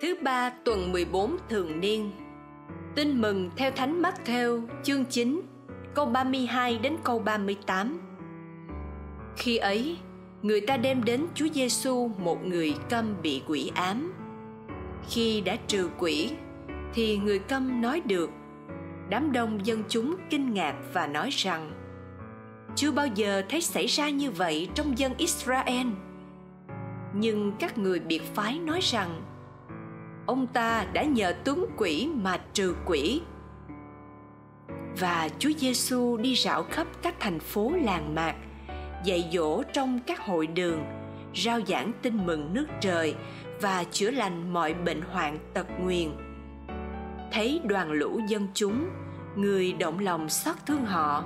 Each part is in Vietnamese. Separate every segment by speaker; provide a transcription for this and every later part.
Speaker 1: Thứ ba tuần 14 thường niên Tin mừng theo Thánh Matthew chương 9 câu 32 đến câu 38 Khi ấy, người ta đem đến Chúa Giêsu một người câm bị quỷ ám. Khi đã trừ quỷ, thì người câm nói được. Đám đông dân chúng kinh ngạc và nói rằng chưa bao giờ thấy xảy ra như vậy trong dân Israel. Nhưng các người biệt phái nói rằng ông ta đã nhờ tướng quỷ mà trừ quỷ. Và Chúa Giêsu đi rảo khắp các thành phố làng mạc, dạy dỗ trong các hội đường, rao giảng tin mừng nước trời và chữa lành mọi bệnh hoạn tật nguyền. Thấy đoàn lũ dân chúng, người động lòng xót thương họ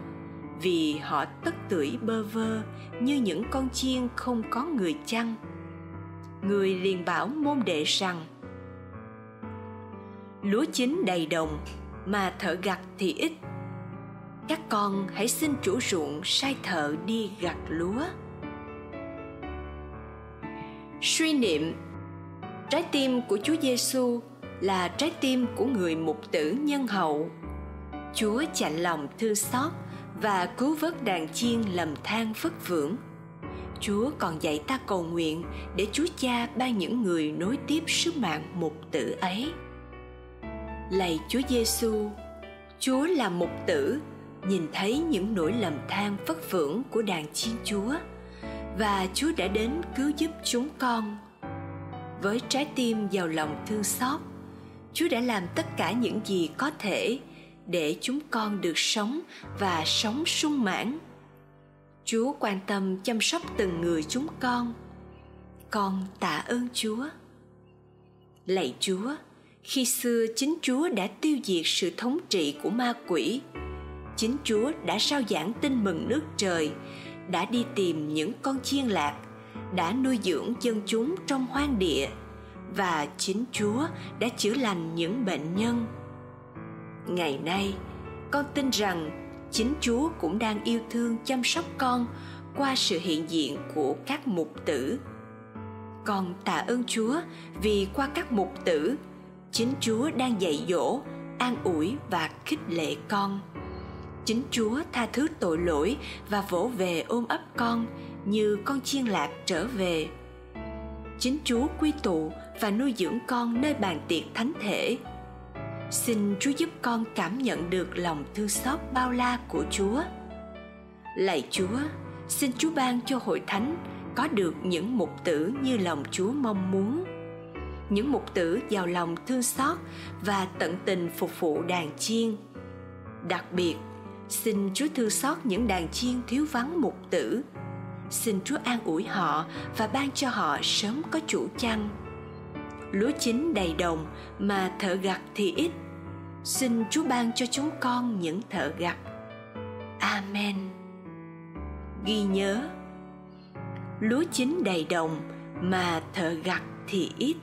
Speaker 1: vì họ tất tưởi bơ vơ như những con chiên không có người chăn người liền bảo môn đệ rằng lúa chín đầy đồng, mà thợ gặt thì ít. Các con hãy xin chủ ruộng sai thợ đi gặt lúa. Suy niệm, trái tim của chúa giêsu là trái tim của người mục tử nhân hậu. Chúa chạnh lòng thương xót và cứu vớt đàn chiên lầm than phất vưởng. Chúa còn dạy ta cầu nguyện để Chúa Cha ban những người nối tiếp sứ mạng mục tử ấy. Lạy Chúa Giêsu, Chúa là mục tử, nhìn thấy những nỗi lầm than phất phưởng của đàn chiên Chúa và Chúa đã đến cứu giúp chúng con. Với trái tim giàu lòng thương xót, Chúa đã làm tất cả những gì có thể để chúng con được sống và sống sung mãn. Chúa quan tâm chăm sóc từng người chúng con. Con tạ ơn chúa. Lạy chúa khi xưa, chính chúa đã tiêu diệt sự thống trị của ma quỷ. Chính chúa đã sao giảng tin mừng nước trời, đã đi tìm những con chiên lạc, đã nuôi dưỡng dân chúng trong hoang địa, và chính chúa đã chữa lành những bệnh nhân. Ngày nay, con tin rằng chính chúa cũng đang yêu thương chăm sóc con qua sự hiện diện của các mục tử. Con tạ ơn chúa vì qua các mục tử chính chúa đang dạy dỗ, an ủi và khích lệ con. Chính chúa tha thứ tội lỗi và vỗ về ôm ấp con, như con chiên lạc trở về. Chính chúa quy tụ và nuôi dưỡng con nơi bàn tiệc thánh thể. Xin chúa giúp con cảm nhận được lòng thương xót bao la của chúa. Lạy chúa, xin chúa ban cho hội thánh có được những mục tử như lòng chúa mong muốn những mục tử giàu lòng thương xót và tận tình phục vụ đàn chiên. Đặc biệt, xin chúa thương xót những đàn chiên thiếu vắng mục tử. Xin chúa an ủi họ và ban cho họ sớm có chủ chăn. Lúa chín đầy đồng mà thợ gặt thì ít. Xin chúa ban cho chúng con những thợ gặt. Amen. Ghi nhớ, lúa chín đầy đồng mà thợ gặt thì ít.